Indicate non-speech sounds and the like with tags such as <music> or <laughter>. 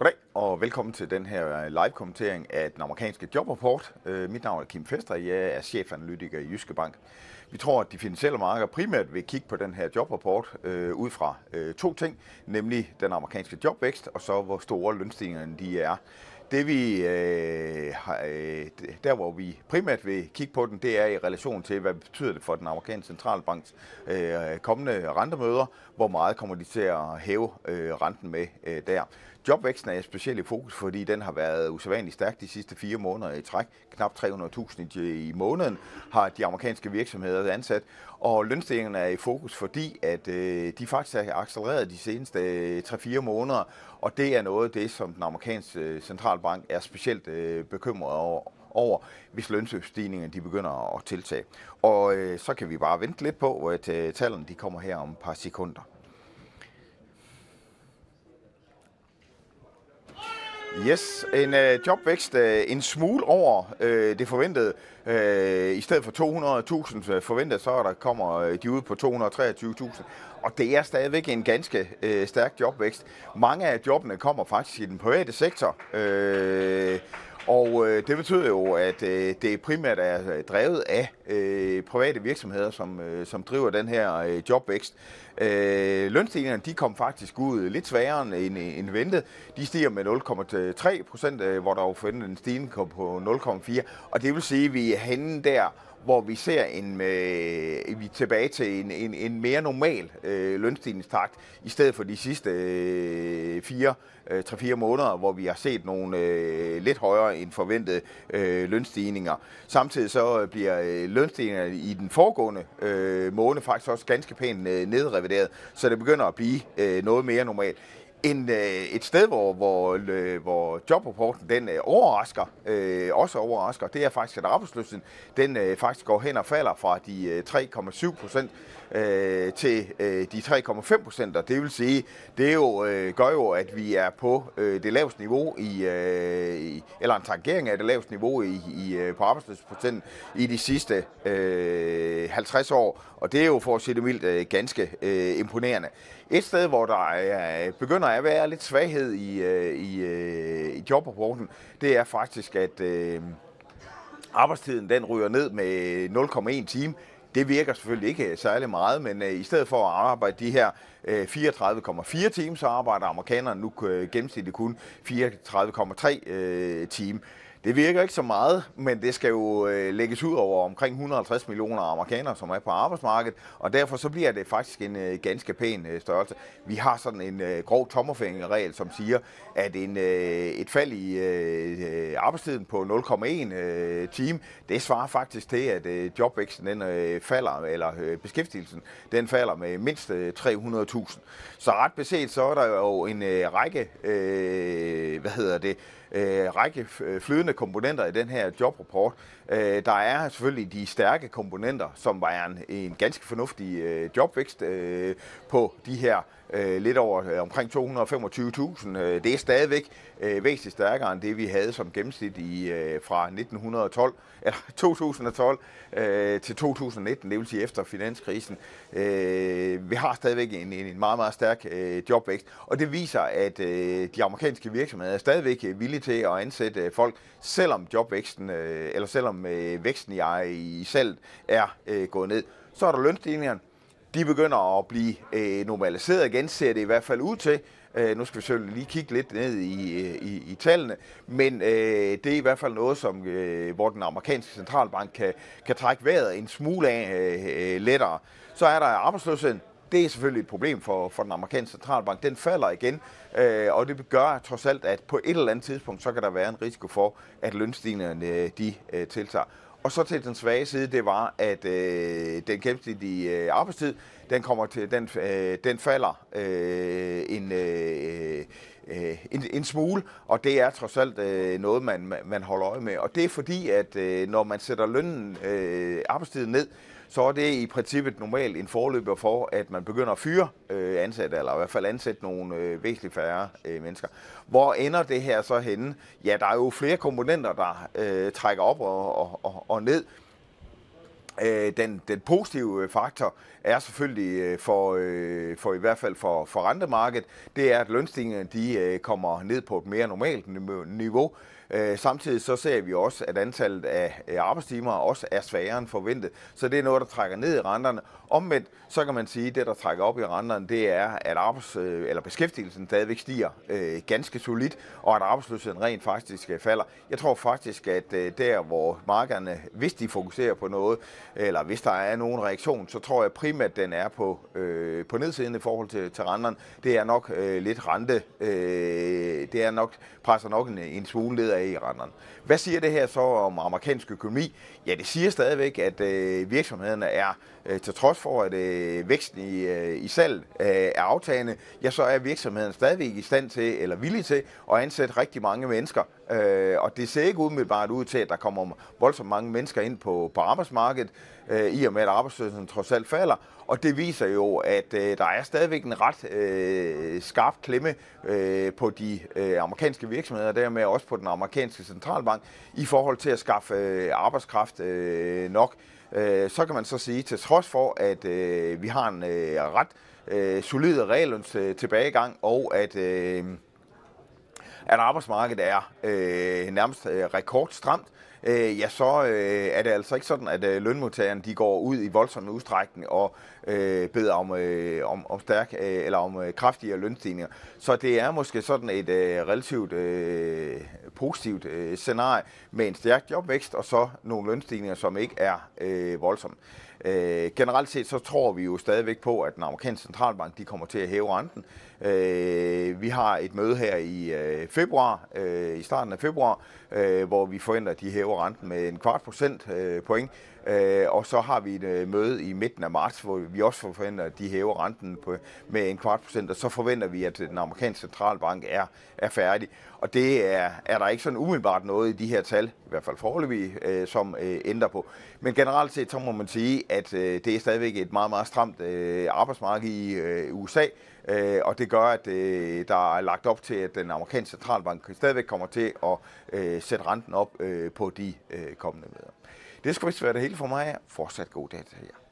Goddag og velkommen til den her øh, live-kommentering af den amerikanske jobrapport. Øh, mit navn er Kim Fester, jeg er chefanalytiker i Jyske Bank. Vi tror, at de finansielle markeder primært vil kigge på den her jobrapport øh, ud fra øh, to ting, nemlig den amerikanske jobvækst og så hvor store lønstigningerne de er. Det vi, øh, øh, der hvor vi primært vil kigge på den, det er i relation til, hvad betyder det for den amerikanske centralbanks øh, kommende rentemøder, hvor meget kommer de til at hæve øh, renten med øh, der. Jobvæksten er specielt i fokus, fordi den har været usædvanligt stærk de sidste fire måneder i træk. Knap 300.000 i måneden har de amerikanske virksomheder ansat. Og lønstigningerne er i fokus, fordi at øh, de faktisk har accelereret de seneste øh, 3-4 måneder. Og det er noget af det, som den amerikanske øh, central centralbank er specielt øh, bekymret over, over, hvis lønstigningerne de begynder at tiltage. Og øh, så kan vi bare vente lidt på, at øh, tallene de kommer her om et par sekunder. Yes, en øh, jobvækst øh, en smule over øh, det forventede. Øh, I stedet for 200.000 øh, forventet, så er der kommer øh, de ud på 223.000. Og det er stadigvæk en ganske øh, stærk jobvækst. Mange af jobbene kommer faktisk i den private sektor. Øh, og øh, det betyder jo, at øh, det primært er øh, drevet af øh, private virksomheder, som, øh, som driver den her øh, jobvækst. Øh, lønstigningerne de kom faktisk ud lidt sværere end, end ventet. De stiger med 0,3 procent, øh, hvor der jo forventet en stigning på 0,4. Og det vil sige, at vi er henne der, hvor vi ser en, øh, vi er tilbage til en, en, en mere normal øh, lønstigningstakt, i stedet for de sidste øh, fire, øh, 3-4 måneder, hvor vi har set nogle øh, lidt højere end forventede øh, lønstigninger. Samtidig så øh, bliver øh, lønstigningerne i den foregående øh, måned faktisk også ganske pænt øh, nedrevideret, så det begynder at blive øh, noget mere normalt. En, øh, et sted, hvor, hvor, øh, hvor jobrapporten den øh, overrasker, øh, også overrasker, det er faktisk, at arbejdsløsheden den øh, faktisk går hen og falder fra de øh, 3,7 procent øh, til øh, de 3,5 procent. Det vil sige, det jo, øh, gør jo, at vi er på øh, det laveste niveau i, øh, i, eller en tangering af det laveste niveau i, i, øh, på arbejdsløshedsprocenten i de sidste øh, 50 år. Og det er jo for at sige det mildt øh, ganske øh, imponerende. Et sted, hvor der er, begynder at være lidt svaghed i, øh, i, øh, i jobrapporten, det er faktisk, at øh, arbejdstiden den ryger ned med 0,1 time. Det virker selvfølgelig ikke øh, særlig meget, men øh, i stedet for at arbejde de her øh, 34,4 timer, så arbejder amerikanerne nu gennemsnitligt kun 34,3 timer. Det virker ikke så meget, men det skal jo øh, lægges ud over omkring 150 millioner amerikanere, som er på arbejdsmarkedet, og derfor så bliver det faktisk en øh, ganske pæn øh, størrelse. Vi har sådan en øh, grov tommerfingerregel, som siger, at en, øh, et fald i øh, øh arbejdstiden på 0,1 øh, time, det svarer faktisk til, at øh, jobvæksten den øh, falder, eller øh, beskæftigelsen, den falder med mindst øh, 300.000. Så ret beset, så er der jo en øh, række, øh, hvad hedder det, øh, række øh, flydende komponenter i den her jobrapport. Øh, der er selvfølgelig de stærke komponenter, som var en, en ganske fornuftig øh, jobvækst øh, på de her øh, lidt over øh, omkring 225.000. Øh, det er stadigvæk øh, væsentligt stærkere end det, vi havde som gennemsnit i, øh, fra 1912, eller <laughs> 2012 øh, til 2019, det vil sige efter finanskrisen. Øh, vi har stadigvæk en, en meget, meget stærk øh, jobvækst, og det viser, at øh, de amerikanske virksomheder er stadigvæk øh, villige til at ansætte øh, folk, selvom jobvæksten, øh, eller selvom øh, væksten i, i selv er øh, gået ned. Så er der lønstigningerne de begynder at blive øh, normaliseret igen, ser det i hvert fald ud til. Øh, nu skal vi selvfølgelig lige kigge lidt ned i, øh, i, i tallene, men øh, det er i hvert fald noget, som, øh, hvor den amerikanske centralbank kan, kan trække vejret en smule af øh, øh, lettere. Så er der arbejdsløsheden. Det er selvfølgelig et problem for, for den amerikanske centralbank. Den falder igen, øh, og det gør trods alt, at på et eller andet tidspunkt, så kan der være en risiko for, at lønstigningerne øh, de øh, tiltager. Og så til den svage side, det var, at øh, den gennemsnitlige øh, arbejdstid, den kommer til, den, øh, den falder øh, en, øh, øh en, en smule, og det er trods alt øh, noget, man, man holder øje med. Og det er fordi, at øh, når man sætter lønnen, øh, arbejdstiden ned, så er det i princippet normalt en forløber for, at man begynder at fyre øh, ansatte, eller i hvert fald ansætte nogle øh, væsentligt færre øh, mennesker. Hvor ender det her så henne? Ja, der er jo flere komponenter, der øh, trækker op og, og, og, og ned. Øh, den, den positive øh, faktor er selvfølgelig øh, for, øh, for i hvert fald for, for rentemarkedet, det er, at lønstigningerne de øh, kommer ned på et mere normalt niveau. Øh, samtidig så ser vi også, at antallet af øh, arbejdstimer også er sværere end forventet. Så det er noget, der trækker ned i renterne. Omvendt, så kan man sige, at det, der trækker op i renterne, det er, at arbejds, øh, eller beskæftigelsen stadigvæk stiger øh, ganske solidt, og at arbejdsløsheden rent faktisk falder. Jeg tror faktisk, at øh, der, hvor markederne, hvis de fokuserer på noget, eller hvis der er nogen reaktion, så tror jeg primært, at den er på, øh, på nedsiden i forhold til, til renterne. Det er nok øh, lidt rente, øh, det er nok, presser nok en, en smule ned af i renderen. Hvad siger det her så om amerikansk økonomi? Ja, det siger stadigvæk, at øh, virksomhederne er, øh, til trods for, at øh, væksten i, øh, i salg øh, er aftagende, ja, så er virksomheden stadigvæk i stand til, eller villig til, at ansætte rigtig mange mennesker. Øh, og det ser ikke umiddelbart ud til, at der kommer voldsomt mange mennesker ind på, på arbejdsmarkedet, øh, i og med, at arbejdsløsheden trods alt falder. Og det viser jo, at øh, der er stadigvæk en ret øh, skarp klemme øh, på de øh, amerikanske virksomheder, og dermed også på den amerikanske centralbank, i forhold til at skaffe øh, arbejdskraft øh, nok. Øh, så kan man så sige, til trods for, at øh, vi har en øh, ret øh, solid regelens øh, tilbagegang, og at... Øh, at arbejdsmarkedet er øh, nærmest øh, rekordstramt, øh, ja, så øh, er det altså ikke sådan, at øh, lønmodtagerne de går ud i voldsom udstrækning og øh, beder om, øh, om, om stærk øh, eller om øh, kraftigere lønstigninger. Så det er måske sådan et øh, relativt øh, positivt øh, scenarie med en stærk jobvækst og så nogle lønstigninger, som ikke er øh, voldsomme. Øh, generelt set så tror vi jo stadigvæk på, at den amerikanske centralbank de kommer til at hæve renten. Øh, vi har et møde her i øh, februar, øh, i starten af februar, øh, hvor vi forventer, at de hæver renten med en kvart procent øh, point. Øh, og så har vi et øh, møde i midten af marts, hvor vi også forventer, at de hæver renten på, med en kvart procent, og så forventer vi, at den amerikanske centralbank er, er færdig. Og det er, er der ikke sådan umiddelbart noget i de her tal, i hvert fald foreløbig, øh, som øh, ændrer på. Men generelt set, så må man sige, at øh, det er stadigvæk et meget, meget stramt øh, arbejdsmarked i øh, USA, øh, og det gør, at øh, der er lagt op til, at den amerikanske centralbank stadigvæk kommer til at øh, sætte renten op øh, på de øh, kommende møder. Det skulle vist være det hele for mig. Fortsat god dag til jer.